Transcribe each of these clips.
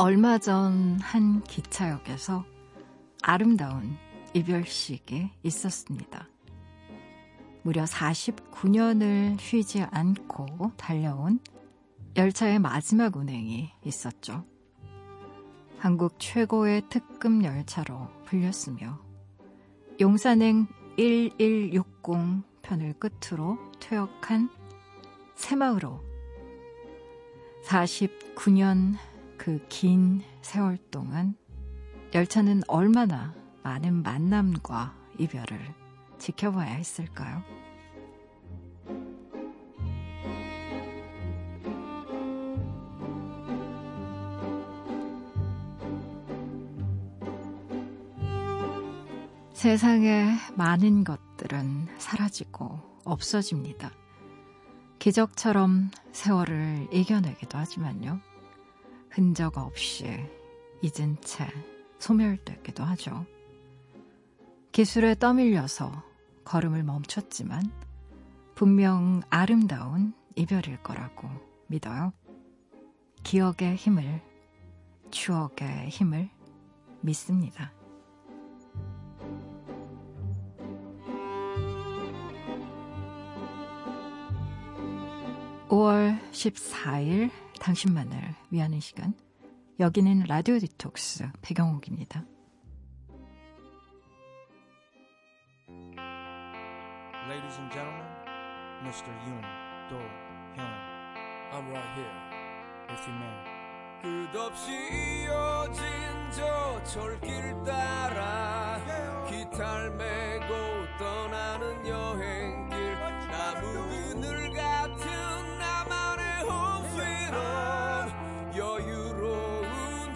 얼마 전 한 기차역에서 아름다운 이별식이 있었습니다. 무려 49년을 쉬지 않고 달려온 열차의 마지막 운행이 있었죠. 한국 최고의 특급 열차로 불렸으며 용산행 1160 편을 끝으로 퇴역한 새마을호 49년 그 긴 세월 동안 열차는 얼마나 많은 만남과 이별을 지켜봐야 했을까요? 세상의 많은 것들은 사라지고 없어집니다. 기적처럼 세월을 이겨내기도 하지만요. 흔적 없이 잊은 채 소멸되기도 하죠. 기술에 떠밀려서 걸음을 멈췄지만 분명 아름다운 이별일 거라고 믿어요. 기억의 힘을, 추억의 힘을 믿습니다. 5월 14일 당신만을 위하는 시간. 여기는 라디오 디톡스 배경옥입니다. Ladies and gentlemen, Mr. Yoon Do Hyun. I'm right here. It's your man. 끝없이 이어진 저 철길 따라 기타를 메고 떠나는 여행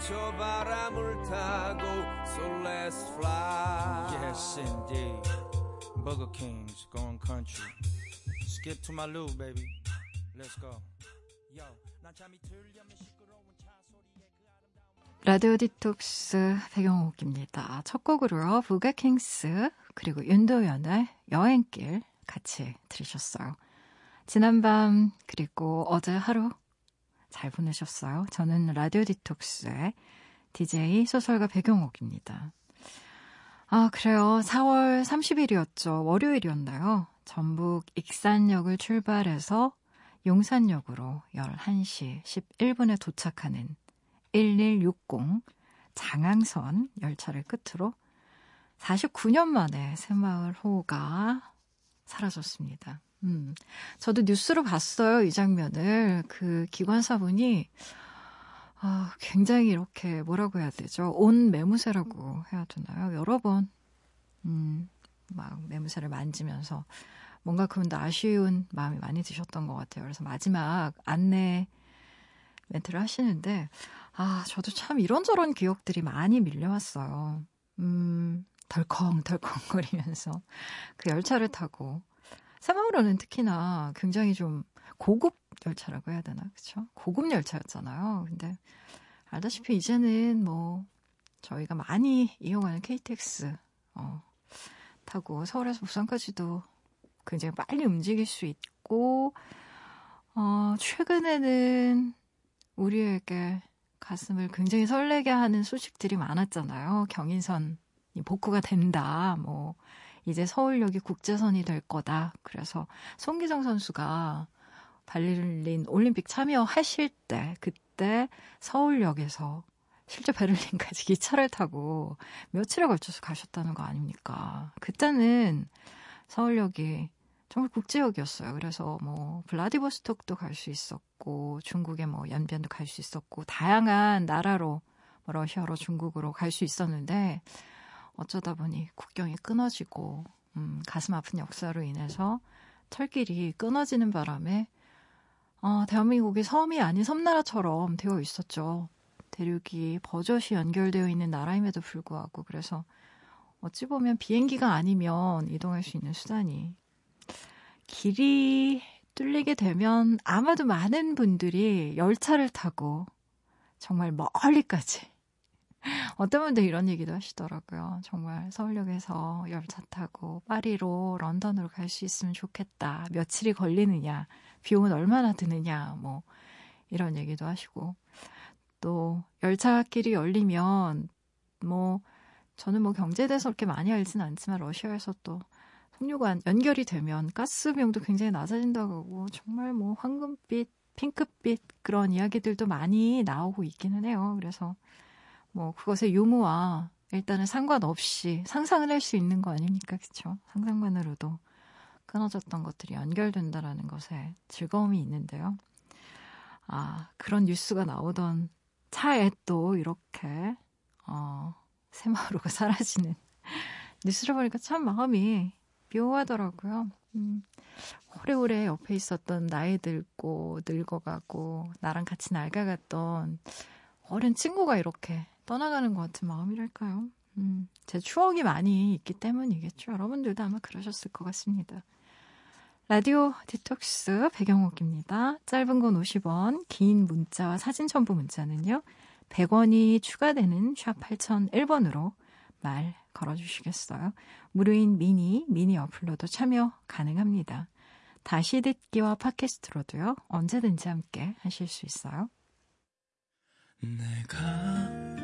저 바람을 타고 So let's fly Yes indeed Burger King's going country Skip to my loo baby Let's go Yo 난 잠이 들려면 라디오 디톡스 배경옥입니다. 첫 곡으로 부가킹스 그리고 윤도현의 여행길 같이 들으셨어요. 지난밤 그리고 어제 하루 잘 보내셨어요? 저는 라디오 디톡스의 DJ 소설가 배경옥입니다. 아, 그래요. 4월 30일이었죠. 월요일이었나요? 전북 익산역을 출발해서 용산역으로 11시 11분에 도착하는 1160 장항선 열차를 끝으로 49년 만에 새마을 호가 사라졌습니다. 음, 저도 뉴스로 봤어요, 이 장면을. 그 기관사분이, 아, 굉장히 이렇게 뭐라고 해야 되죠? 온 매무새라고 해야 되나요? 여러 번, 음, 막 매무새를 만지면서 뭔가 그분도 아쉬운 마음이 많이 드셨던 것 같아요. 그래서 마지막 안내 멘트를 하시는데, 아, 저도 참 이런저런 기억들이 많이 밀려왔어요. 음, 덜컹덜컹 거리면서 그 열차를 타고 새마을호는 특히나 굉장히 좀 고급 열차라고 해야 되나 그쵸? 고급 열차였잖아요. 근데 알다시피 이제는 뭐 저희가 많이 이용하는 KTX 어, 타고 서울에서 부산까지도 굉장히 빨리 움직일 수 있고 어, 최근에는 우리에게 가슴을 굉장히 설레게 하는 소식들이 많았잖아요. 경인선이 복구가 된다. 뭐 이제 서울역이 국제선이 될 거다. 그래서 송기정 선수가 발리린 올림픽 참여하실 때 그때 서울역에서 실제 베를린까지 기차를 타고 며칠에 걸쳐서 가셨다는 거 아닙니까? 그때는 서울역이 정말 국제역이었어요. 그래서 뭐 블라디보스톡도 갈 수 있었고 중국의 뭐 연변도 갈 수 있었고 다양한 나라로 뭐 러시아로 중국으로 갈 수 있었는데 어쩌다 보니 국경이 끊어지고 음, 가슴 아픈 역사로 인해서 철길이 끊어지는 바람에 어, 대한민국이 섬이 아닌 섬나라처럼 되어 있었죠. 대륙이 버젓이 연결되어 있는 나라임에도 불구하고 그래서 어찌 보면 비행기가 아니면 이동할 수 있는 수단이 길이 뚫리게 되면 아마도 많은 분들이 열차를 타고 정말 멀리까지 어떤 분들 이런 얘기도 하시더라고요. 정말 서울역에서 열차 타고 파리로 런던으로 갈 수 있으면 좋겠다. 며칠이 걸리느냐, 비용은 얼마나 드느냐, 뭐 이런 얘기도 하시고 또 열차길이 열리면 뭐 저는 뭐 경제에 대해서 그렇게 많이 알진 않지만 러시아에서 또 석유관 연결이 되면 가스 비용도 굉장히 낮아진다고 하고 정말 뭐 황금빛, 핑크빛 그런 이야기들도 많이 나오고 있기는 해요. 그래서 뭐 그것의 유무와 일단은 상관없이 상상을 할 수 있는 거 아닙니까? 그쵸? 상상만으로도 끊어졌던 것들이 연결된다라는 것에 즐거움이 있는데요. 아, 그런 뉴스가 나오던 차에 또 이렇게, 어, 새마을호가 사라지는 뉴스를 보니까 참 마음이 묘하더라고요. 음, 오래오래 옆에 있었던 나이 들고 늙어가고 나랑 같이 낡아갔던 어린 친구가 이렇게 떠나가는 것 같은 마음이랄까요? 음, 제 추억이 많이 있기 때문이겠죠. 여러분들도 아마 그러셨을 것 같습니다. 라디오 디톡스 배경옥입니다. 짧은 건 50원, 긴 문자와 사진 첨부 문자는요. 100원이 추가되는 샵 8001번으로 말 걸어주시겠어요? 무료인 미니, 미니 어플로도 참여 가능합니다. 다시 듣기와 팟캐스트로도요. 언제든지 함께 하실 수 있어요. 내가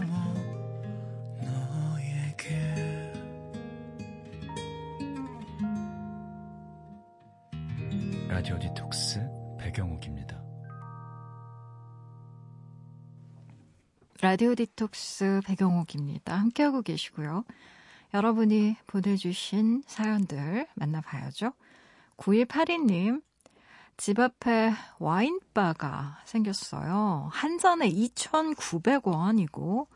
라디오 디톡스 배경옥입니다. 함께하고 계시고요. 여러분이 보내주신 사연들 만나봐야죠. 9182님, 집 앞에 와인바가 생겼어요. 한 잔에 2,900원이고,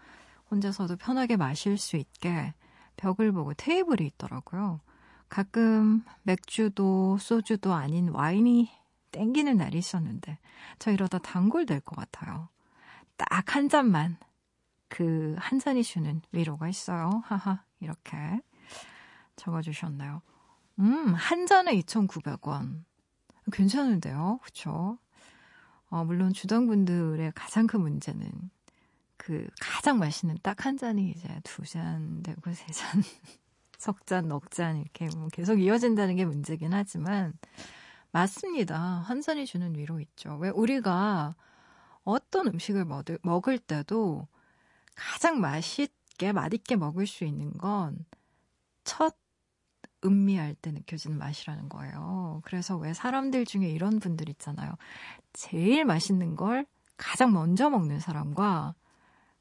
혼자서도 편하게 마실 수 있게 벽을 보고 테이블이 있더라고요. 가끔 맥주도 소주도 아닌 와인이 땡기는 날이 있었는데, 저 이러다 단골 될 것 같아요. 딱 한 잔만, 그 한 잔이 주는 위로가 있어요. 하하, 이렇게 적어주셨나요? 음, 한 잔에 2,900원. 괜찮은데요? 그쵸? 어, 물론 주당분들의 가장 큰 문제는 그 가장 맛있는 딱 한 잔이 이제 두 잔 되고 세 잔, 석 잔, 넉 잔 이렇게 뭐 계속 이어진다는 게 문제긴 하지만 맞습니다. 한 잔이 주는 위로 있죠. 왜 우리가 어떤 음식을 먹을, 먹을 때도 가장 맛있게, 맛있게 먹을 수 있는 건 첫 음미할 때 느껴지는 맛이라는 거예요. 그래서 왜 사람들 중에 이런 분들 있잖아요. 제일 맛있는 걸 가장 먼저 먹는 사람과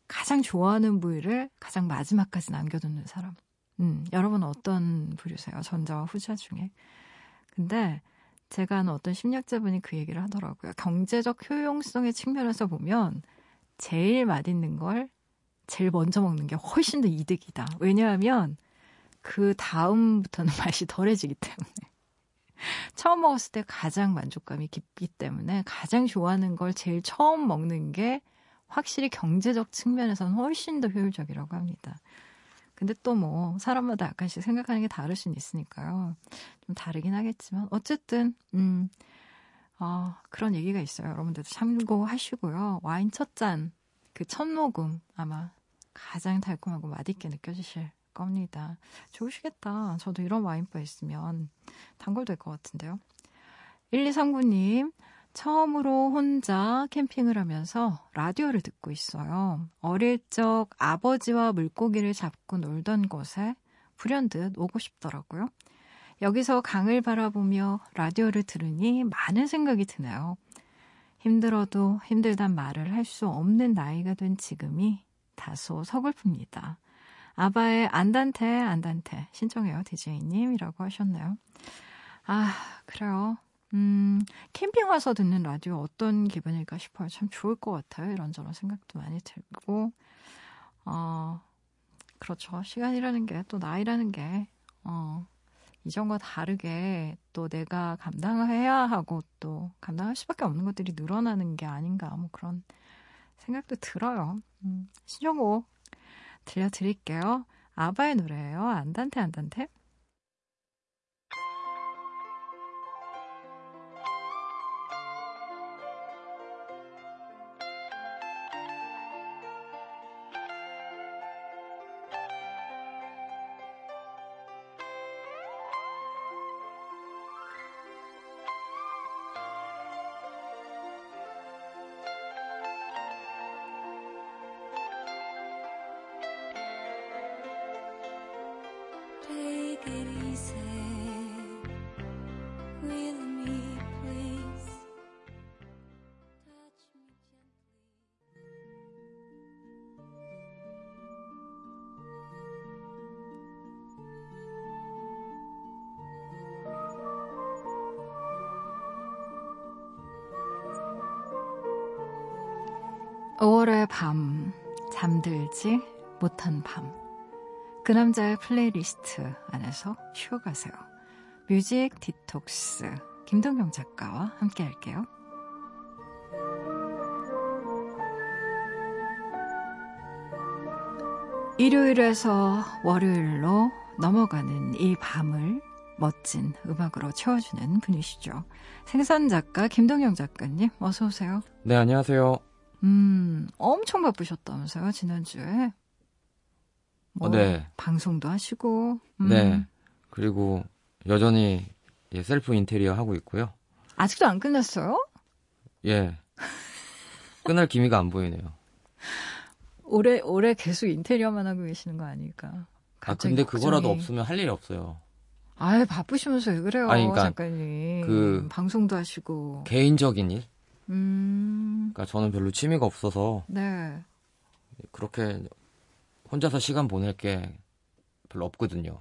가장 좋아하는 부위를 가장 마지막까지 남겨두는 사람. 음, 여러분 어떤 부류세요? 전자와 후자 중에. 근데 제가 아는 어떤 심리학자분이 그 얘기를 하더라고요. 경제적 효용성의 측면에서 보면 제일 맛있는 걸 제일 먼저 먹는 게 훨씬 더 이득이다. 왜냐하면 그 다음부터는 맛이 덜해지기 때문에. 처음 먹었을 때 가장 만족감이 깊기 때문에 가장 좋아하는 걸 제일 처음 먹는 게 확실히 경제적 측면에서는 훨씬 더 효율적이라고 합니다. 근데 또 뭐 사람마다 약간씩 생각하는 게 다를 수는 있으니까요. 좀 다르긴 하겠지만 어쨌든 음 어, 그런 얘기가 있어요. 여러분들도 참고하시고요. 와인 첫 잔, 그 첫 모금 아마 가장 달콤하고 맛있게 느껴지실 겁니다. 좋으시겠다. 저도 이런 와인바 있으면 단골 될 것 같은데요. 1239님, 처음으로 혼자 캠핑을 하면서 라디오를 듣고 있어요. 어릴 적 아버지와 물고기를 잡고 놀던 곳에 불현듯 오고 싶더라고요. 여기서 강을 바라보며 라디오를 들으니 많은 생각이 드네요. 힘들어도 힘들단 말을 할 수 없는 나이가 된 지금이 다소 서글픕니다. 아바의 안단테 안단테 신청해요 디제이님이라고 하셨나요? 아 그래요. 음 캠핑 와서 듣는 라디오 어떤 기분일까 싶어요. 참 좋을 것 같아요. 이런저런 생각도 많이 들고 어 그렇죠. 시간이라는 게 또 나이라는 게 어. 이전과 다르게 또 내가 감당해야 하고 또 감당할 수밖에 없는 것들이 늘어나는 게 아닌가 뭐 그런 생각도 들어요. 음, 신청곡 들려드릴게요. 아바의 노래예요. 안단테 안단테. 잠들지 못한 밤. 그 남자의 플레이리스트 안에서 쉬어가세요. 뮤직 디톡스 김동영 작가와 함께 할게요. 일요일에서 월요일로 넘어가는 이 밤을 멋진 음악으로 채워주는 분이시죠. 생선 작가 김동영 작가님 어서 오세요. 네, 안녕하세요. 음, 엄청 바쁘셨다면서요, 지난주에? 뭐, 어, 네. 방송도 하시고. 음, 네. 그리고 여전히 예, 셀프 인테리어 하고 있고요. 아직도 안 끝났어요? 예. 끝날 기미가 안 보이네요. 올해, 올해 계속 인테리어만 하고 계시는 거 아닐까? 아, 근데 그거라도 걱정이. 없으면 할 일이 없어요. 아유, 바쁘시면서 왜 그래요, 아니, 그러니까 작가님. 그- 방송도 하시고. 개인적인 일? 음, 그러니까 저는 별로 취미가 없어서 네. 그렇게 혼자서 시간 보낼 게 별로 없거든요.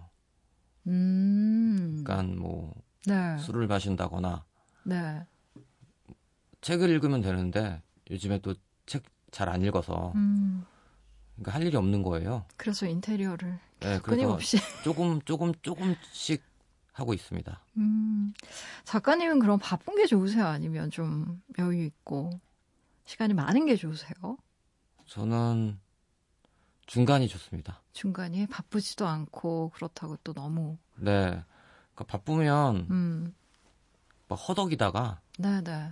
음, 그러니까 뭐 네. 술을 마신다거나 네. 책을 읽으면 되는데 요즘에 또 책 잘 안 읽어서 음, 그러니까 할 일이 없는 거예요. 그래서 인테리어를 네, 끊임없이. 조금 조금 조금씩 하고 있습니다. 음, 작가님은 그럼 바쁜 게 좋으세요? 아니면 좀 여유 있고 시간이 많은 게 좋으세요? 저는 중간이 좋습니다. 중간이 바쁘지도 않고 그렇다고 또 너무 네. 그러니까 바쁘면 음, 막 허덕이다가 네네.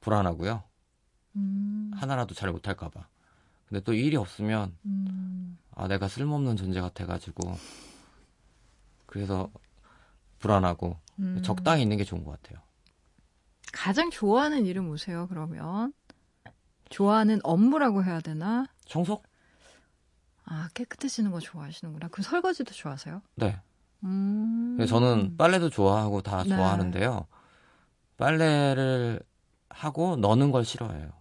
불안하고요. 음, 하나라도 잘 못할까봐. 근데 또 일이 없으면 음, 아 내가 쓸모없는 존재 같아가지고 그래서 불안하고 음. 적당히 있는 게 좋은 것 같아요. 가장 좋아하는 일은 뭐세요? 그러면 좋아하는 업무라고 해야 되나? 청소? 아 깨끗해지는 거 좋아하시는구나. 그 설거지도 좋아하세요? 네. 음, 그래서 저는 빨래도 좋아하고 다 네. 좋아하는데요. 빨래를 하고 넣는 걸 싫어해요.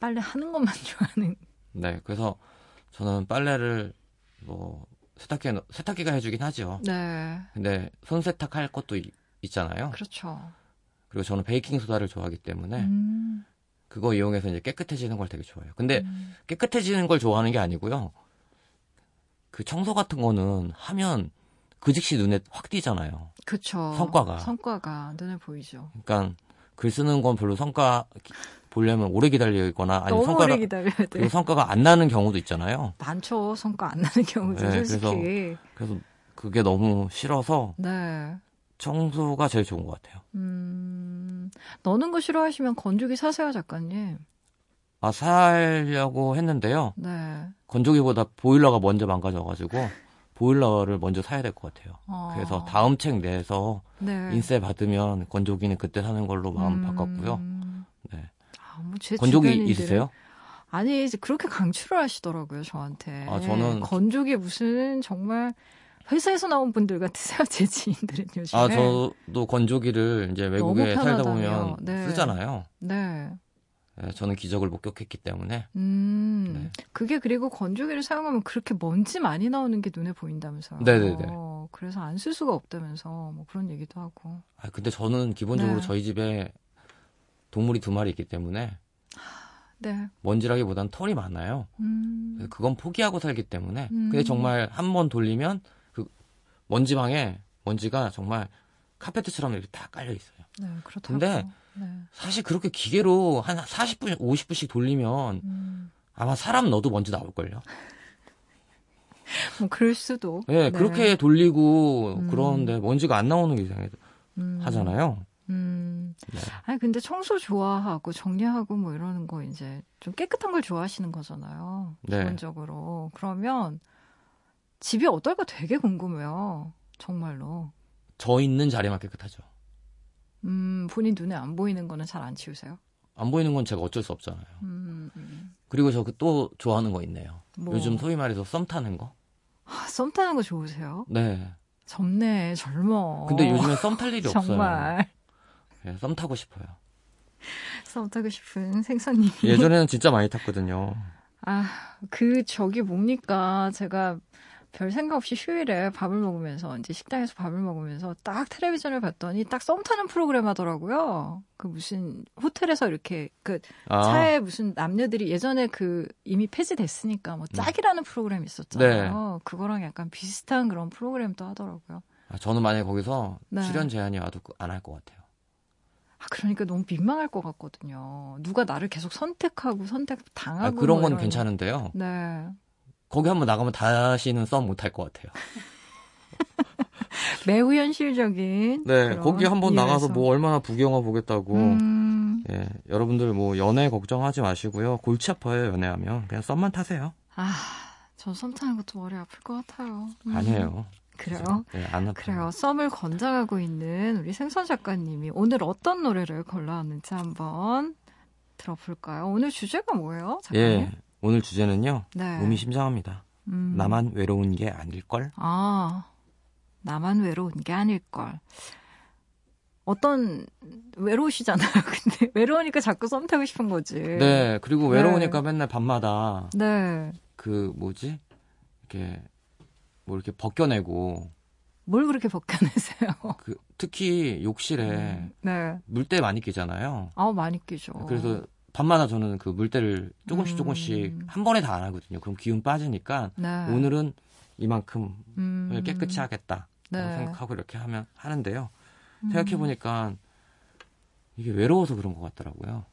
빨래 하는 것만 좋아하는. 네. 그래서 저는 빨래를 뭐 세탁기에 넣- 세탁기가 해주긴 하죠. 네, 근데 손 세탁할 것도 이- 있잖아요. 그렇죠. 그리고 저는 베이킹 소다를 좋아하기 때문에 음, 그거 이용해서 이제 깨끗해지는 걸 되게 좋아해요. 근데 음. 깨끗해지는 걸 좋아하는 게 아니고요. 그 청소 같은 거는 하면 그 즉시 눈에 확 띄잖아요. 그쵸. 성과가. 성과가 눈에 보이죠. 그러니까 글 쓰는 건 별로 성과 기- 보려면 오래 기다리거나 아니면 성과가 오래 기다려야 돼. 그리고 성과가 안 나는 경우도 있잖아요. 많죠. 성과 안 나는 경우도 네, 솔직히. 그래서 그게 너무 싫어서 네. 청소가 제일 좋은 것 같아요. 음, 너는 거 싫어하시면 건조기 사세요, 작가님. 아 사려고 했는데요. 네. 건조기보다 보일러가 먼저 망가져가지고 보일러를 먼저 사야 될 것 같아요. 어, 그래서 다음 책 내서 네. 인쇄 받으면 건조기는 그때 사는 걸로 마음 음, 바꿨고요. 네. 아, 뭐제 건조기 주변인들은- 있으세요? 아니, 이제 그렇게 강추를 하시더라고요, 저한테. 아, 저는- 건조기 무슨 정말 회사에서 나온 분들 같으세요, 제 지인들은 요즘에. 아 저도 건조기를 이제 외국에 살다. 보면 네. 쓰잖아요. 네. 네, 저는 기적을 목격했기 때문에 음, 네. 그게 그리고 건조기를 사용하면 그렇게 먼지 많이 나오는 게 눈에 보인다면서요. 네네네. 어, 그래서 안 쓸 수가 없다면서 뭐 그런 얘기도 하고. 아 근데 저는 기본적으로 네. 저희 집에 동물이 두 마리 있기 때문에 네. 먼지라기보단 털이 많아요. 음, 그건 포기하고 살기 때문에 음. 근데 정말 한 번 돌리면 그 먼지방에 먼지가 정말 카페트처럼 이렇게 다 깔려 있어요. 네, 그렇다고. 근데 네. 사실 그렇게 기계로 한 40분, 50분씩 돌리면 음, 아마 사람 넣어도 먼지 나올걸요. 뭐 그럴 수도. 예, 네. 그렇게 돌리고 음. 그러는데 먼지가 안 나오는 게 이상해 음, 하잖아요. 음. 네. 아니 근데 청소 좋아하고 정리하고 뭐 이러는 거 이제 좀 깨끗한 걸 좋아하시는 거잖아요. 네. 기본적으로. 그러면 집이 어떨까 되게 궁금해요. 정말로. 저 있는 자리만 깨끗하죠. 음, 본인 눈에 안 보이는 거는 잘 안 치우세요? 안 보이는 건 제가 어쩔 수 없잖아요. 음, 음. 그리고 저 또 좋아하는 거 있네요. 뭐. 요즘 소위 말해서 썸 타는 거. 아, 썸 타는 거 좋으세요? 네. 젊네, 젊어. 근데 요즘엔 썸탈 일이 없어요. 정말 예, 썸 타고 싶어요. 썸 타고 싶은 생선님. 예전에는 진짜 많이 탔거든요. 아, 그 저기 뭡니까? 제가 별 생각 없이 휴일에 밥을 먹으면서 이제 식당에서 밥을 먹으면서 딱 텔레비전을 봤더니 딱 썸 타는 프로그램 하더라고요. 그 무슨 호텔에서 이렇게 그 아, 차에 무슨 남녀들이 예전에 그 이미 폐지됐으니까 뭐 짝이라는 프로그램 있었잖아요. 그거랑 약간 비슷한 그런 프로그램도 하더라고요. 아, 저는 만약에 거기서 네. 출연 제안이 와도 안 할 것 같아요. 아, 그러니까 너무 민망할 것 같거든요. 누가 나를 계속 선택하고 선택 당하고 아, 그런 뭐건 이런- 괜찮은데요. 네. 거기 한번 나가면 다시는 썸못할 것 같아요. 매우 현실적인. 네, 거기 한번 나가서. 뭐 얼마나 부경화 보겠다고. 음, 예, 여러분들 뭐 연애 걱정하지 마시고요. 골치 아파요, 연애하면. 그냥 썸만 타세요. 아, 전 썸 타는 것도 머리 아플 것 같아요. 음, 아니에요. 그래요? 예, 안 아파요. 그래요. 썸을 권장하고 있는 우리 생선 작가님이 오늘 어떤 노래를 골라왔는지 한번 들어볼까요? 오늘 주제가 뭐예요, 작가님? 예, 오늘 주제는요. 네. 몸이 심장합니다. 음. 나만 외로운 게 아닐걸? 아, 나만 외로운 게 아닐걸. 어떤, 외로우시잖아요. 근데 외로우니까 자꾸 썸 타고 싶은 거지. 네, 그리고 네. 외로우니까 맨날 밤마다 네. 그 뭐지? 이렇게 뭐 이렇게 벗겨내고 뭘 그렇게 벗겨내세요? 그 특히 욕실에 음, 네. 물때 많이 끼잖아요. 아우, 많이 끼죠. 그래서 밤마다 저는 그 물때를 조금씩 음. 조금씩 한 번에 다 안 하거든요. 그럼 기운 빠지니까 네. 오늘은 이만큼 음, 깨끗이 하겠다. 네. 생각하고 이렇게 하면 하는데요. 음. 생각해 보니까 이게 외로워서 그런 것 같더라고요.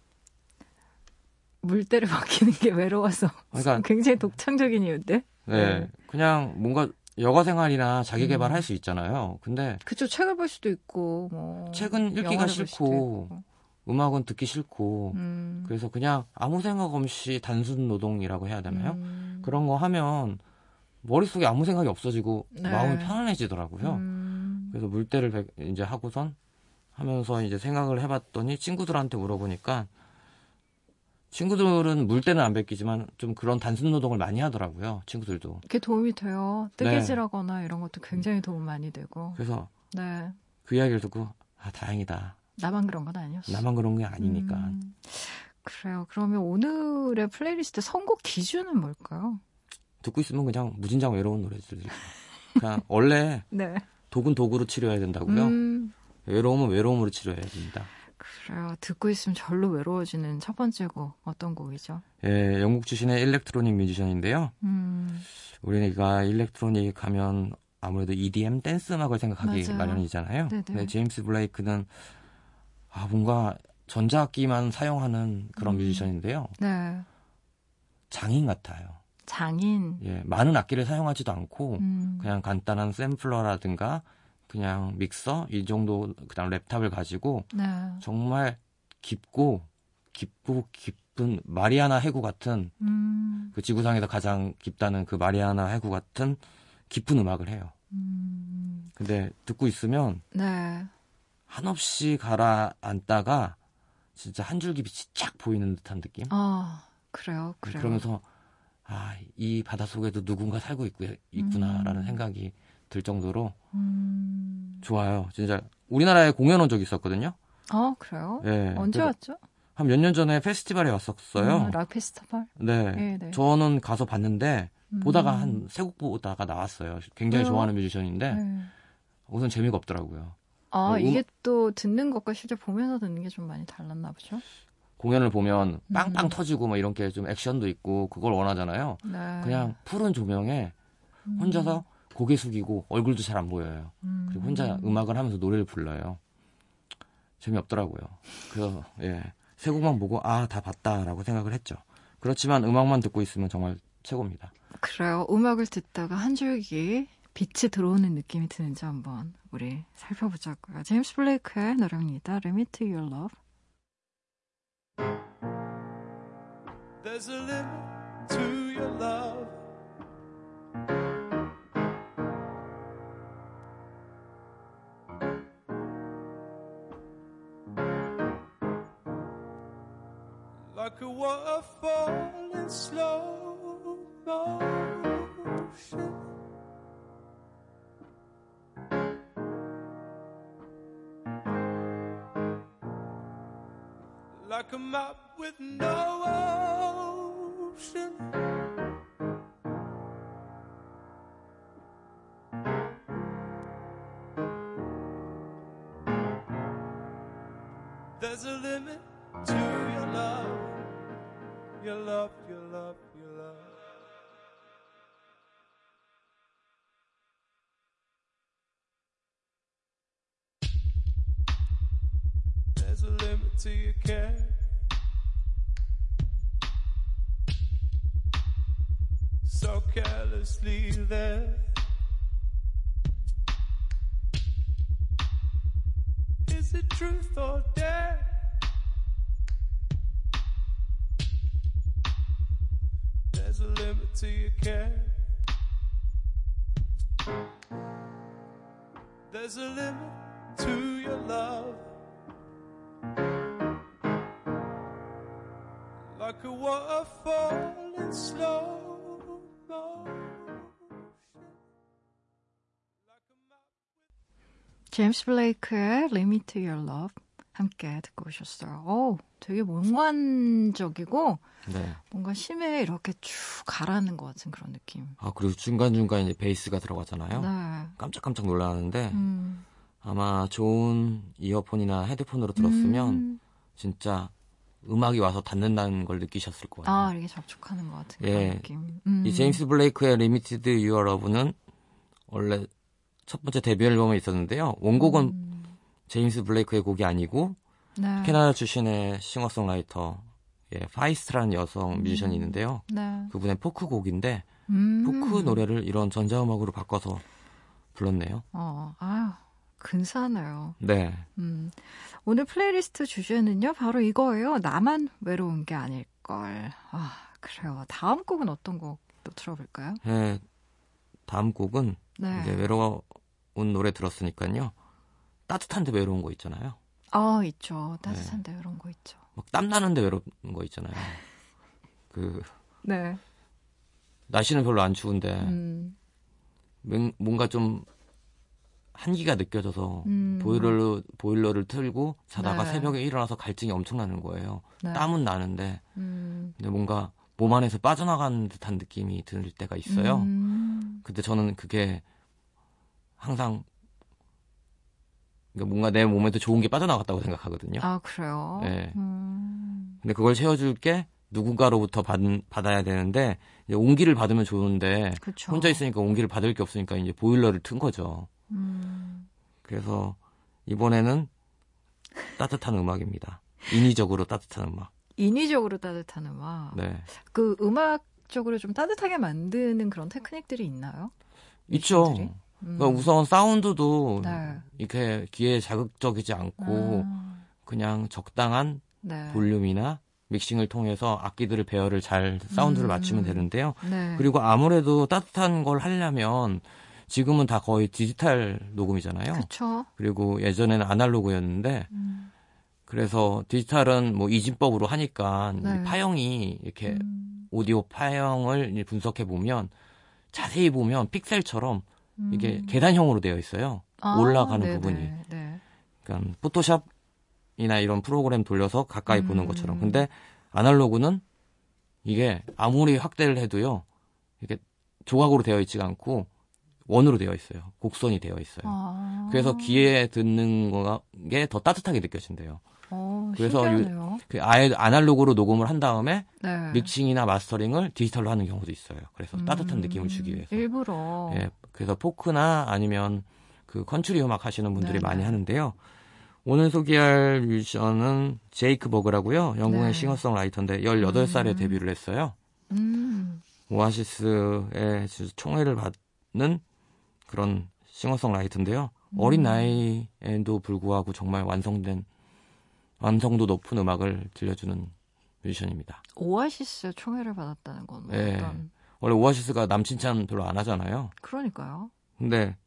물때를 벗기는 게 외로워서. 그러니까 굉장히 독창적인 이유인데? 네, 네. 그냥 뭔가 여가 생활이나 자기 음. 개발할 수 있잖아요. 근데 그쵸, 책을 볼 수도 있고, 뭐. 책은 읽기가 싫고. 음악은 듣기 싫고 음. 그래서 그냥 아무 생각 없이 단순 노동이라고 해야 되나요? 음. 그런 거 하면 머릿속에 아무 생각이 없어지고 네. 마음이 편안해지더라고요. 음. 그래서 물때를 백- 이제 하고선 하면서 이제 생각을 해봤더니 친구들한테 물어보니까 친구들은 물때는 안 벗기지만 좀 그런 단순 노동을 많이 하더라고요. 친구들도. 그게 도움이 돼요. 네. 뜨개질하거나 이런 것도 굉장히 도움 많이 되고. 그래서 네. 그 이야기를 듣고 아 다행이다. 나만 그런 건 아니었어. 나만 그런 게 아니니까. 음. 그래요. 그러면 오늘의 플레이리스트 선곡 기준은 뭘까요? 듣고 있으면 그냥 무진장 외로운 노래들. 그냥 원래 네. 독은 독으로 치료해야 된다고요. 음, 외로움은 외로움으로 치료해야 됩니다. 그래요. 듣고 있으면 절로 외로워지는 첫 번째 곡 어떤 곡이죠? 예, 영국 출신의 일렉트로닉 뮤지션인데요. 음, 우리가 일렉트로닉 하면 아무래도 EDM 댄스 음악을 생각하기 맞아요. 마련이잖아요. 네네. 근데 제임스 블레이크는 아 뭔가 전자악기만 사용하는 그런 음. 뮤지션인데요. 네. 장인 같아요. 장인. 예, 많은 악기를 사용하지도 않고 음, 그냥 간단한 샘플러라든가 그냥 믹서 이 정도 그다음 랩탑을 가지고 네. 정말 깊고 깊고 깊은 마리아나 해구 같은 음, 그 지구상에서 가장 깊다는 그 마리아나 해구 같은 깊은 음악을 해요. 음, 근데 듣고 있으면 네. 한없이 가라앉다가 진짜 한 줄기 빛이 쫙 보이는 듯한 느낌. 아, 그래요. 그래요. 그러면서 아, 이 바다 속에도 누군가 살고 있고, 있구나라는 음. 생각이 들 정도로 음, 좋아요. 진짜 우리나라에 공연 온 적이 있었거든요. 아, 그래요? 예. 언제 왔죠? 한 몇 년 전에 페스티벌에 왔었어요. 음, 락 페스티벌? 네. 네, 네. 저는 가서 봤는데 음. 보다가 한 세 곡 보다가 나왔어요. 굉장히 왜요? 좋아하는 뮤지션인데 네. 우선 재미가 없더라고요. 아, 음- 이게 또 듣는 것과 실제 보면서 듣는 게 좀 많이 달랐나 보죠? 공연을 보면 빵빵 음. 터지고 뭐 이런 게 좀 액션도 있고 그걸 원하잖아요. 네. 그냥 푸른 조명에 음. 혼자서 고개 숙이고 얼굴도 잘 안 보여요. 음. 그리고 혼자 음악을 하면서 노래를 불러요. 재미없더라고요. 그래서 예. 세 곡만 보고 아, 다 봤다라고 생각을 했죠. 그렇지만 음악만 듣고 있으면 정말 최고입니다. 그래요. 음악을 듣다가 한 줄기 빛이 들어오는 느낌이 드는지 한번 우리 살펴보자고요. 제임스 블레이크의 노래입니다. To Your Love. There's a limit to your love. Like a waterfall in slow motion. Like a map with no ocean. There's a limit to your love, your love, your love, your love. There's a limit to your care. So carelessly there. Is it truth or dare? There's a limit to your care. There's a limit to your love. Like a waterfall in slow 제임스 블레이크의 Limit to Your Love 함께 듣고 오셨어요. 오, 되게 몽환적이고 네. 뭔가 심해 이렇게 쭉 가라앉는 것 같은 그런 느낌. 아 그리고 중간 중간 이제 베이스가 들어가잖아요. 네. 깜짝깜짝 놀라는데 음. 아마 좋은 이어폰이나 헤드폰으로 들었으면 음. 진짜 음악이 와서 닿는다는 걸 느끼셨을 거예요. 아, 이렇게 접촉하는 것 같은 예. 그런 느낌. 음. 이 제임스 블레이크의 Limit to Your Love는 원래 첫 번째 데뷔 앨범에 있었는데요. 원곡은 음. 제임스 블레이크의 곡이 아니고 네. 캐나다 출신의 싱어송라이터 예, 파이스트라는 여성 뮤지션이 있는데요. 네. 그분의 포크 곡인데 음. 포크 노래를 이런 전자음악으로 바꿔서 불렀네요. 어, 아유, 근사하네요. 네. 음. 오늘 플레이리스트 주제는요, 바로 이거예요. 나만 외로운 게 아닐걸. 아, 그래요. 다음 곡은 어떤 곡 또 들어볼까요? 예, 다음 곡은 네. 이제 외로 운 노래 들었으니까요. 따뜻한데 외로운 거 있잖아요. 아, 있죠. 따뜻한데 이런 거 있죠. 막 땀 나는데 외로운 거 있잖아요. 그 네. 날씨는 별로 안 추운데 음. 맹- 뭔가 좀 한기가 느껴져서 음. 보일러를 보일러를 틀고 자다가 네. 새벽에 일어나서 갈증이 엄청나는 거예요. 네. 땀은 나는데 음. 근데 뭔가 몸 안에서 빠져나가는 듯한 느낌이 들 때가 있어요. 음. 근데 저는 그게 항상 그러니까 뭔가 내 몸에도 좋은 게 빠져나갔다고 생각하거든요. 아, 그래요? 네. 음. 근데 그걸 채워줄 게 누군가로부터 받, 받아야 되는데 이제 온기를 받으면 좋은데 그쵸. 혼자 있으니까 온기를 받을 게 없으니까 이제 보일러를 튼 거죠. 음. 그래서 이번에는 따뜻한 음악입니다. 인위적으로 따뜻한 음악. 인위적으로 따뜻한 음악. 네. 그 음악적으로 좀 따뜻하게 만드는 그런 테크닉들이 있나요? 있죠. 음. 그러니까 우선 사운드도 네. 이렇게 귀에 자극적이지 않고 아, 그냥 적당한 네. 볼륨이나 믹싱을 통해서 악기들을 배열을 잘 사운드를 음. 맞추면 되는데요. 네. 그리고 아무래도 따뜻한 걸 하려면 지금은 다 거의 디지털 녹음이잖아요. 그쵸. 그리고 예전에는 아날로그였는데 음. 그래서 디지털은 뭐 이진법으로 하니까 네. 이 파형이 이렇게 음. 오디오 파형을 분석해 보면 자세히 보면 픽셀처럼 이게 음. 계단형으로 되어 있어요. 아, 올라가는 네네, 부분이. 네. 그러니까 포토샵이나 이런 프로그램 돌려서 가까이 음. 보는 것처럼. 근데 아날로그는 이게 아무리 확대를 해도요. 이게 조각으로 되어 있지가 않고 원으로 되어 있어요. 곡선이 되어 있어요. 아. 그래서 귀에 듣는 그게 더 따뜻하게 느껴진대요. 어, 그래서. 그 아예 아날로그로 녹음을 한 다음에 네. 믹싱이나 마스터링을 디지털로 하는 경우도 있어요. 그래서 따뜻한 음, 느낌을 주기 위해서. 일부러. 예, 그래서 포크나 아니면 그 컨트리 음악 하시는 분들이 네, 많이 네. 하는데요. 오늘 소개할 뮤지션은 제이크 버그라고요. 영국의 네. 싱어송라이터인데 18살에 음. 데뷔를 했어요. 음. 오아시스의 총애를 받는 그런 싱어송라이터인데요. 어린 나이에도 불구하고 정말 완성된 완성도 높은 음악을 들려주는 뮤지션입니다. 오아시스 총애를 받았다는 건 네. 어떤 원래 오아시스가 남 칭찬 별로 안 하잖아요. 그러니까요. 근데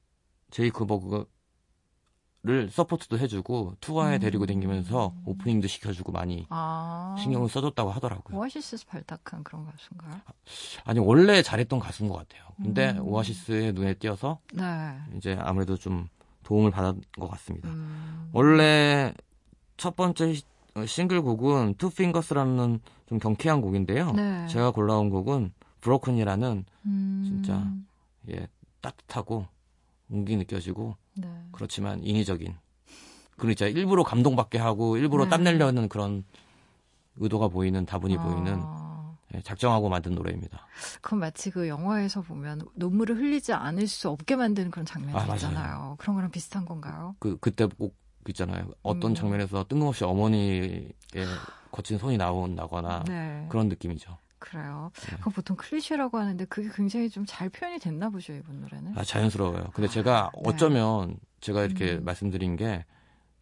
제이크 버그를 서포트도 해주고 투어에 음. 데리고 다니면서 오프닝도 시켜주고 많이 아 신경을 써줬다고 하더라고요. 오아시스 발탁한 그런 가수인가요? 아니 원래 잘했던 가수인 것 같아요. 근데 음. 오아시스의 눈에 띄어서 네. 이제 아무래도 좀 도움을 받은 것 같습니다. 음. 원래 첫 번째 시- 어, 싱글 곡은 Two Fingers라는 좀 경쾌한 곡인데요. 네. 제가 골라온 곡은 Broken이라는 음. 진짜 예, 따뜻하고 온기 느껴지고 네. 그렇지만 인위적인 그리고 진짜 일부러 감동받게 하고 일부러 네. 땀내려는 그런 의도가 보이는 다분히 보이는 아, 예, 작정하고 만든 노래입니다. 그건 마치 그 영화에서 보면 눈물을 흘리지 않을 수 없게 만드는 그런 장면들 아. 있잖아요. 그런 거랑 비슷한 건가요? 그 그때 꼭 있잖아요. 어떤 음. 장면에서 뜬금없이 어머니의 거친 손이 나온다거나 네. 그런 느낌이죠. 그래요. 네. 그건 보통 클리셰라고 하는데 그게 굉장히 좀 잘 표현이 됐나 보죠, 이분 노래는. 아, 자연스러워요. 근데 제가 네. 어쩌면 제가 이렇게 음. 말씀드린 게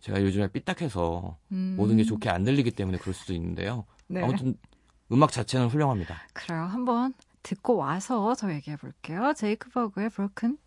제가 요즘에 삐딱해서 음. 모든 게 좋게 안 들리기 때문에 그럴 수도 있는데요. 네. 아무튼 음악 자체는 훌륭합니다. 그래요. 한번 듣고 와서 더 얘기해 볼게요. 제이크 버그의 브로큰.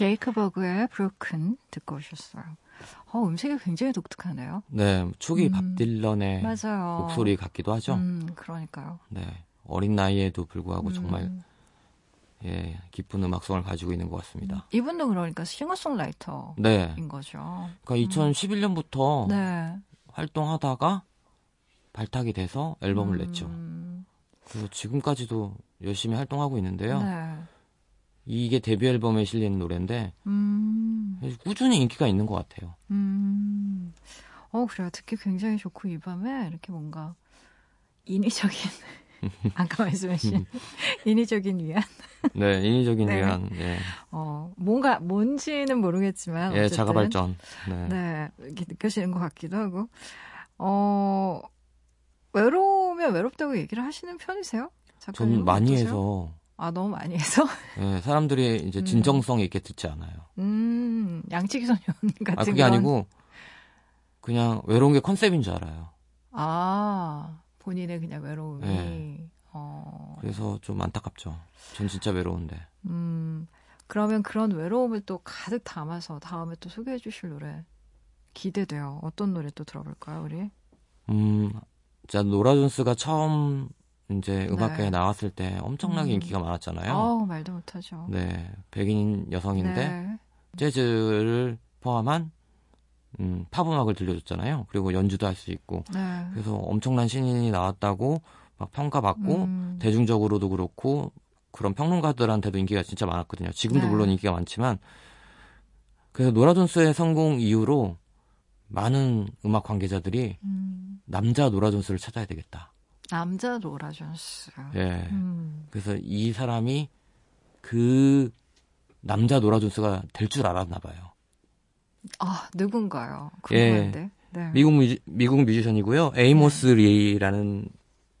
제이크 버그의 브로큰 듣고 오셨어요. 어, 음색이 굉장히 독특하네요. 네, 초기 음. 밥 딜런의 맞아요. 목소리 같기도 하죠. 음, 그러니까요. 네, 어린 나이에도 불구하고 음. 정말 예, 깊은 음악성을 가지고 있는 것 같습니다. 이분도 그러니까 싱어송라이터인 네, 거죠. 그러니까 2011년부터 네. 활동하다가 발탁이 돼서 앨범을 냈죠. 음, 그리고 지금까지도 열심히 활동하고 있는데요. 네. 이게 데뷔 앨범에 실린 노래인데 음, 꾸준히 인기가 있는 것 같아요. 음. 어, 그래요. 듣기 굉장히 좋고, 이 밤에 이렇게 뭔가 인위적인, 아까 말씀하신 인위적인 위안? 네, 인위적인 네. 위한 예, 어, 뭔가, 뭔지는 모르겠지만. 예 어쨌든 자가 발전. 네. 네, 이렇게 느껴지는 것 같기도 하고. 어, 외로우면 외롭다고 얘기를 하시는 편이세요? 전 많이 어떠세요? 해서 아, 너무 많이 해서? 예, 사람들이 이제 음. 진정성 있게 듣지 않아요. 음, 양치기 소년 같은 아 그게 그런- 아니고 그냥 외로운 게 컨셉인 줄 알아요. 아, 본인의 그냥 외로움이. 네. 어, 그래서 좀 안타깝죠. 전 진짜 외로운데. 음, 그러면 그런 외로움을 또 가득 담아서 다음에 또 소개해 주실 노래 기대돼요. 어떤 노래 또 들어볼까요, 우리? 음, 자 노라 존스가 처음 이제 음악회에 네. 나왔을 때 엄청나게 음. 인기가 많았잖아요. 아우, 말도 못하죠. 네, 백인 여성인데 네. 재즈를 포함한 음, 팝 음악을 들려줬잖아요. 그리고 연주도 할 수 있고 네. 그래서 엄청난 신인이 나왔다고 막 평가받고 음, 대중적으로도 그렇고 그런 평론가들한테도 인기가 진짜 많았거든요. 지금도 네. 물론 인기가 많지만 그래서 노라 존스의 성공 이후로 많은 음악 관계자들이 음, 남자 노라 존스를 찾아야 되겠다. 남자 노라 존스. 예. 음, 그래서 이 사람이 그 남자 노라 존스가 될 줄 알았나 봐요. 아, 누군가요? 예. 궁금한데. 네. 미국 뮤지, 미국 뮤지션이고요. 에이모스 리라는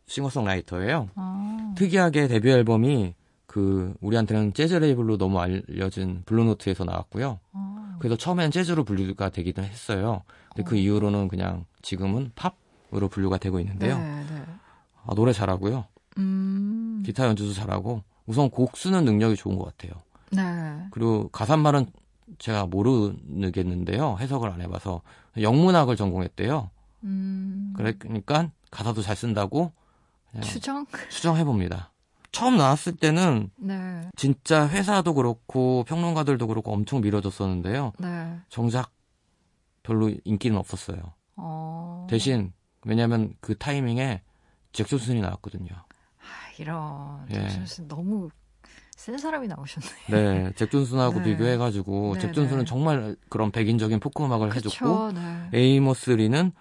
싱어송라이터예요. 아, 특이하게 데뷔 앨범이 그 우리한테는 재즈 레이블로 너무 알려진 블루노트에서 나왔고요. 아, 그래서 처음엔 재즈로 분류가 되기도 했어요. 근데 그 어. 이후로는 그냥 지금은 팝으로 분류가 되고 있는데요. 네, 네. 아, 노래 잘하고요. 음, 기타 연주도 잘하고 우선 곡 쓰는 능력이 좋은 것 같아요. 네. 그리고 가사말은 제가 모르겠는데요. 해석을 안 해봐서 영문학을 전공했대요. 음, 그러니까 가사도 잘 쓴다고 추정? 수정해 봅니다. 처음 나왔을 때는 네. 진짜 회사도 그렇고 평론가들도 그렇고 엄청 밀어줬었는데요. 네. 정작 별로 인기는 없었어요. 어. 대신 왜냐하면 그 타이밍에 잭존슨이 나왔거든요. 아, 이런. 예. 잭슨 너무 센 사람이 나오셨네. 네, 잭존슨하고 네. 비교해가지고 네, 잭존슨은 네. 정말 그런 백인적인 포크 음악을 해줬고 그쵸, 네. 에이모스 리는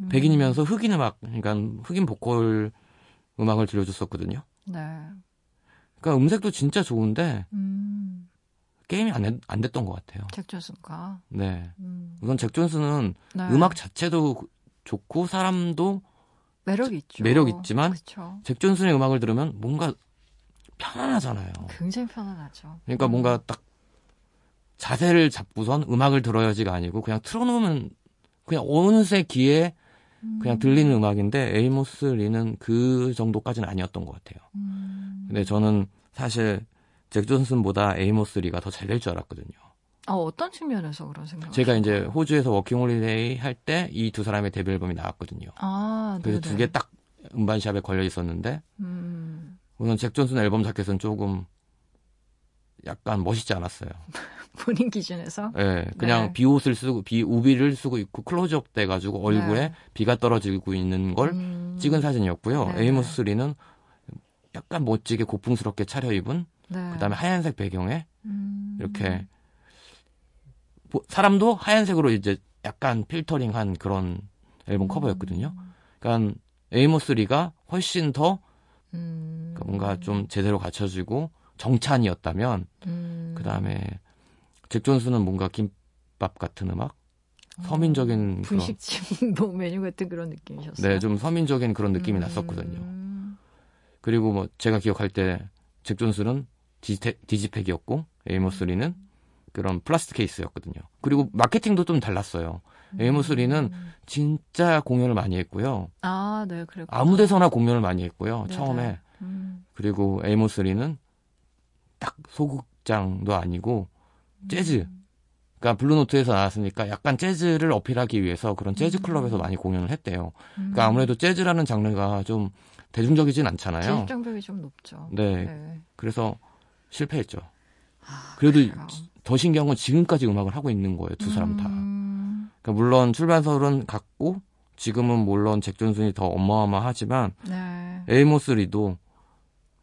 음. 백인이면서 흑인 음악, 그러니까 흑인 보컬 음악을 들려줬었거든요. 네. 그러니까 음색도 진짜 좋은데 음. 게임이 안, 했- 안 됐던 것 같아요. 잭존슨가. 네, 음. 우선 잭존슨은 네. 음악 자체도 좋고 사람도 매력 있죠. 매력 있지만 그쵸. 잭존슨의 음악을 들으면 뭔가 편안하잖아요. 굉장히 편안하죠. 그러니까 음. 뭔가 딱 자세를 잡고선 음악을 들어야지가 아니고 그냥 틀어놓으면 그냥 어느새 귀에 그냥 들리는 음악인데 에이모스 리는 그 정도까지는 아니었던 것 같아요. 음. 근데 저는 사실 잭 존슨보다 에이모스 리가 더 잘 될 줄 알았거든요. 아, 어떤 측면에서 그런 생각을 제가 이제? 호주에서 워킹 홀리데이 할 때 이 두 사람의 데뷔 앨범이 나왔거든요. 아, 그래서. 두 개 딱 음반샵에 걸려 있었는데 음. 우선 잭 존슨 앨범 자켓은 조금 약간 멋있지 않았어요. 본인 기준에서 예, 그냥 네. 비옷을 쓰고 비 우비를 쓰고 있고 클로즈업 돼 가지고 얼굴에 네. 비가 떨어지고 있는 걸 음. 찍은 사진이었고요. 네. 에이모스 리는 약간 멋지게 고풍스럽게 차려입은 네. 그다음에 하얀색 배경에 음. 이렇게 보- 사람도 하얀색으로 이제 약간 필터링한 그런 앨범 커버였거든요. 그러니까 에이모스 리가 훨씬 더 음. 그러니까 뭔가 좀 제대로 갖춰지고 정찬이었다면 음. 그 다음에 잭 존슨은 뭔가 김밥 같은 음악, 서민적인 그런 분식집 뭐 메뉴 같은 그런 느낌이셨어요? 네, 좀 서민적인 그런 느낌이 음. 났었거든요. 그리고 뭐 제가 기억할 때 잭 디지테, digipack이었고 에이모스 리는 그런 플라스틱 케이스였거든요. 그리고 마케팅도 좀 달랐어요. 에이모스 리는 진짜 공연을 많이 했고요. 아, 네, 그리고 아무 데서나 공연을 많이 했고요. 네네. 처음에. 음. 그리고 에이모스 리는 딱 소극장도 아니고 재즈. 그러니까 블루노트에서 나왔으니까 약간 재즈를 어필하기 위해서 그런 재즈 클럽에서 많이 공연을 했대요. 그러니까 아무래도 재즈라는 장르가 좀 대중적이진 않잖아요. 진입장벽이 좀 높죠. 네. 네. 그래서 실패했죠. 아, 그래도 그래요. 더 신기한 건 지금까지 음악을 하고 있는 거예요. 두 사람 다. 음. 그러니까 물론 출발선은 같고 지금은 물론 잭 존슨이 더 어마어마하지만 네. 에이모스 리도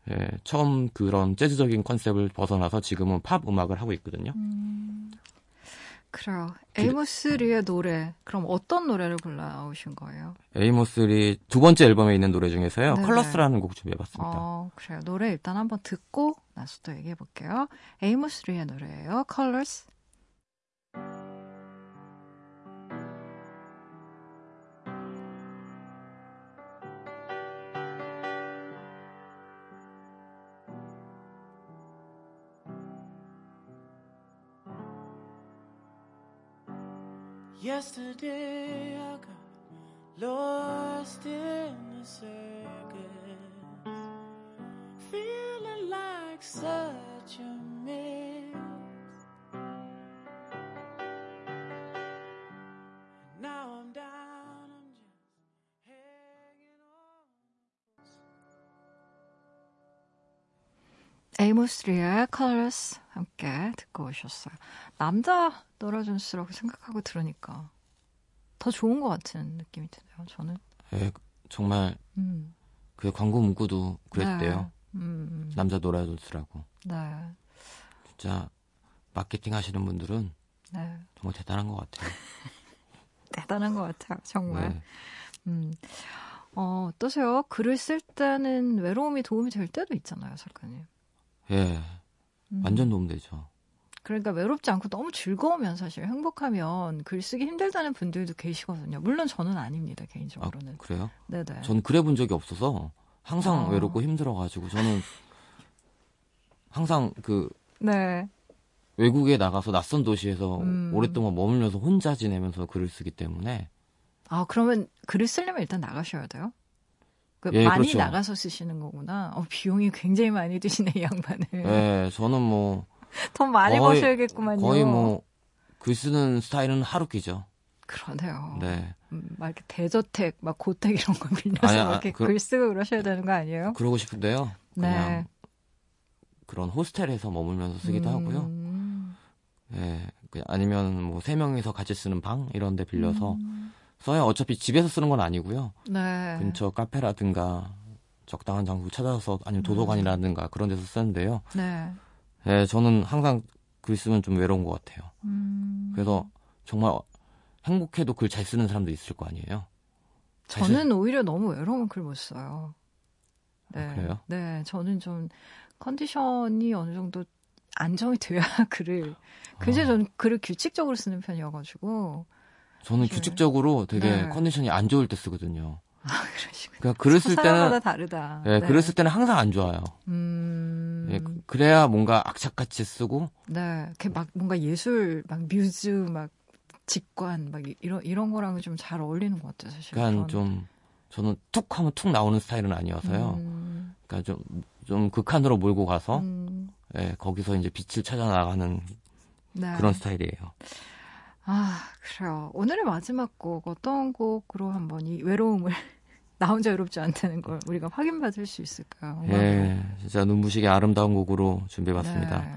예, 처음 그런 재즈적인 컨셉을 벗어나서 지금은 팝 음악을 하고 있거든요. 음. 그래요. 에이모스 리의 노래. 그럼 어떤 노래를 골라오신 거예요? 에이모스 리 두 번째 앨범에 있는 노래 중에서요. 네네. Colors라는 곡 준비해봤습니다. 어, 그래요. 노래 일단 한번 듣고 나서 또 얘기해 볼게요. 에이모스 리의 노래예요. Colors. Yesterday I got lost in the circus, feeling like such a mess. Now I'm down, I'm just hanging on. 에이모스 리의 Colors 함께 듣고 오셨어요. 남자 노라존스라고 생각하고 들으니까 더 좋은 것 같은 느낌이 드네요. 저는. 예, 정말 음. 그 광고 문구도 그랬대요. 네. 음, 남자 노라존스라고. 네. 진짜 마케팅 하시는 분들은 네. 정말 대단한 것 같아요. 대단한 것 같아요. 정말. 네. 음. 어, 어떠세요? 글을 쓸 때는 외로움이 도움이 될 때도 있잖아요, 작가님. 예, 음. 완전 도움 되죠. 그러니까 외롭지 않고 너무 즐거우면 사실 행복하면 글 쓰기 힘들다는 분들도 계시거든요. 물론 저는 아닙니다, 아, 개인적으로는. 그래요? 네네. 전 그래 본 적이 없어서 항상 어. 외롭고 힘들어가지고 저는 항상 그 네. 외국에 나가서 낯선 도시에서 음. 오랫동안 머물면서 혼자 지내면서 글을 쓰기 때문에 아, 그러면 글을 쓰려면 일단 나가셔야 돼요? 그 예, 많이 그렇죠. 나가서 쓰시는 거구나. 어, 비용이 굉장히 많이 드시네, 이 양반은. 예, 저는 뭐 돈 많이 거의- 버셔야겠구만요. 거의 뭐 글 쓰는 스타일은 하루키죠. 그러네요. 네. 음, 막 이렇게 대저택, 막 고택 이런 거 빌려서 아니, 아, 이렇게 그- 글 쓰고 그러셔야 되는 거 아니에요? 그러고 싶은데요. 그냥 네. 그런 호스텔에서 머물면서 쓰기도 하고요. 음. 예. 그냥 아니면 뭐 세 명이서 같이 쓰는 방 이런 데 빌려서 음. 써요. 어차피 집에서 쓰는 건 아니고요. 네. 근처 카페라든가 적당한 장소 찾아서 아니면 음. 도서관이라든가 그런 데서 쓰는데요. 네. 예, 저는 항상 글 쓰면 좀 외로운 것 같아요. 음. 그래서 정말 행복해도 글 잘 쓰는 사람도 있을 거 아니에요. 잘 쓰- 저는 오히려 너무 외로우면 글못 써요. 네. 아, 그래요? 네, 저는 좀 컨디션이 어느 정도 안정이 돼야 글을 굉장히 아. 저는 글을 규칙적으로 쓰는 편이어가지고 저는 사실- 규칙적으로 되게 네. 컨디션이 안 좋을 때 쓰거든요. 아 그러시군요. 그러니까 사람마다 때는 다르다. 예, 네. 쓸 때는 항상 안 좋아요. 음, 예, 그래야 뭔가 악착같이 쓰고 네, 막 뭔가 예술, 막 뮤즈, 막 직관, 막 이- 이런 이런 거랑은 좀 잘 어울리는 것 같아요, 사실. 그러니까 좀 저는 툭 하면 툭 나오는 스타일은 아니어서요. 음, 그러니까 좀, 좀 극한으로 몰고 가서 음, 예, 거기서 이제 빛을 찾아 나가는 네. 그런 스타일이에요. 아, 그래요. 오늘의 마지막 곡 어떤 곡으로 한번 이 외로움을 나 혼자 외롭지 않다는 걸 우리가 확인받을 수 있을까요? 예, 진짜 눈부시게 아름다운 곡으로 준비해봤습니다. 네.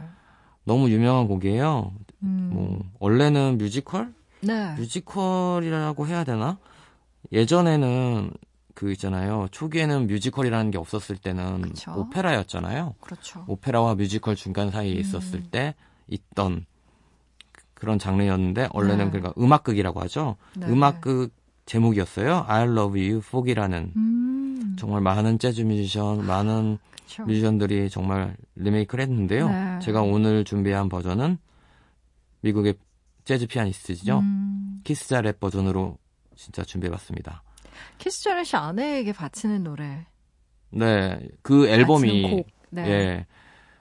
너무 유명한 곡이에요. 음, 뭐 원래는 뮤지컬? 네. 뮤지컬이라고 해야 되나? 예전에는 그 있잖아요. 초기에는 뮤지컬이라는 게 없었을 때는 그쵸. 오페라였잖아요. 그렇죠. 오페라와 뮤지컬 중간 사이에 음. 있었을 때 있던 그런 장르였는데 원래는 네. 그러니까 음악극이라고 하죠. 네. 음악극 제목이었어요. I Loves You Porgy라는 음, 정말 많은 재즈 뮤지션, 많은 그렇죠. 뮤지션들이 정말 리메이크를 했는데요. 네. 제가 오늘 준비한 버전은 미국의 재즈 피아니스트죠. 음, 키스 자렛 버전으로 진짜 준비해봤습니다. 키스 자렛이 아내에게 바치는 노래. 네, 그 앨범이. 네. 예.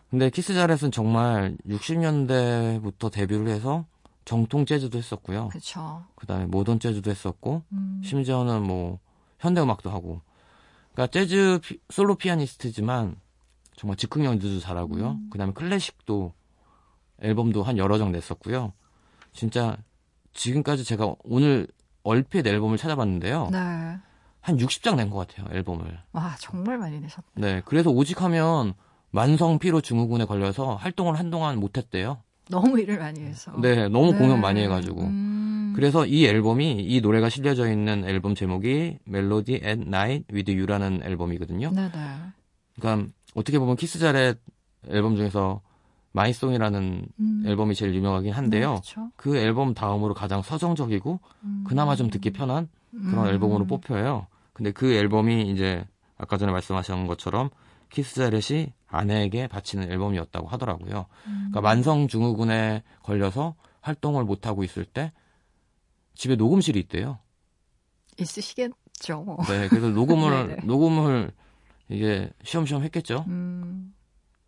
근데 키스 자렛은 정말 60년대부터 데뷔를 해서 정통 재즈도 했었고요. 그렇죠. 그다음에 모던 재즈도 했었고 음, 심지어는 뭐 현대 음악도 하고. 그러니까 재즈 피- 솔로 피아니스트지만 정말 즉흥 연주도 잘하고요. 음. 그다음에 클래식도 앨범도 한 여러 장 냈었고요. 진짜 지금까지 제가 오늘 얼핏 앨범을 찾아봤는데요. 네. 한 60장 낸 것 같아요, 앨범을. 와 정말 많이 내셨다. 네, 그래서 오직 하면 만성 피로 증후군에 걸려서 활동을 한동안 못했대요. 너무 일을 많이 해서. 네, 너무 네. 공연 많이 해가지고. 음, 그래서 이 앨범이 이 노래가 실려져 있는 앨범 제목이 멜로디 at Night with You라는 앨범이거든요. 네 네. 그러니까 어떻게 보면 키스 자렛 앨범 중에서 My Song이라는 음, 앨범이 제일 유명하긴 한데요. 그렇죠. 그 앨범 다음으로 가장 서정적이고 음, 그나마 좀 듣기 편한 그런 음, 앨범으로 뽑혀요. 근데 그 앨범이 이제 아까 전에 말씀하신 것처럼 키스 자렛이 아내에게 바치는 앨범이었다고 하더라고요. 음, 그러니까 만성 증후군에 걸려서 활동을 못 하고 있을 때 집에 녹음실이 있대요. 있으시겠죠. 네, 그래서 녹음을 네네. 녹음을 이게 시험시험 했겠죠. 음,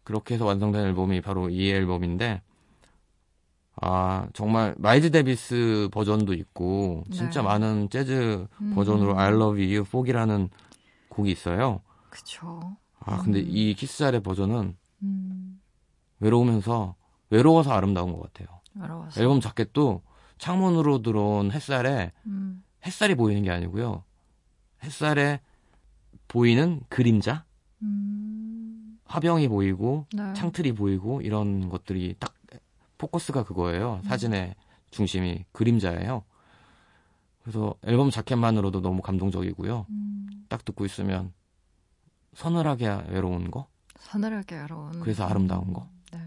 그렇게 해서 완성된 앨범이 바로 이 앨범인데 아 정말 마일스 데이비스 버전도 있고 진짜 네. 많은 재즈 음. 버전으로 I Love You Porgy라는 곡이 있어요. 그쵸. 아 근데 음. 이 키스 자렛의 버전은 음, 외로우면서 외로워서 아름다운 것 같아요. 알아봤어. 앨범 자켓도 창문으로 들어온 햇살에 음, 햇살이 보이는 게 아니고요. 햇살에 보이는 그림자, 음, 화병이 보이고 네. 창틀이 보이고 이런 것들이 딱 포커스가 그거예요. 음. 사진의 중심이 그림자예요. 그래서 앨범 자켓만으로도 너무 감동적이고요. 음, 딱 듣고 있으면 서늘하게 외로운 거, 서늘하게 외로운. 그래서 아름다운 거. 네.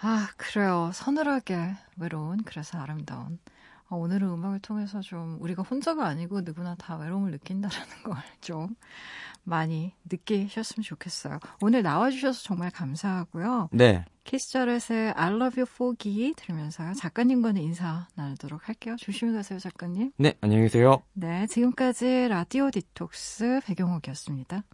아, 그래요. 서늘하게 외로운, 그래서 아름다운. 아, 오늘은 음악을 통해서 좀 우리가 혼자가 아니고 누구나 다 외로움을 느낀다라는 걸 좀 많이 느끼셨으면 좋겠어요. 오늘 나와주셔서 정말 감사하고요. 네, 키스자렛의 I love you foggy 들으면서 작가님과는 인사 나누도록 할게요. 조심히 가세요, 작가님. 네 안녕히 계세요. 네, 지금까지 라디오 디톡스 배경옥이었습니다.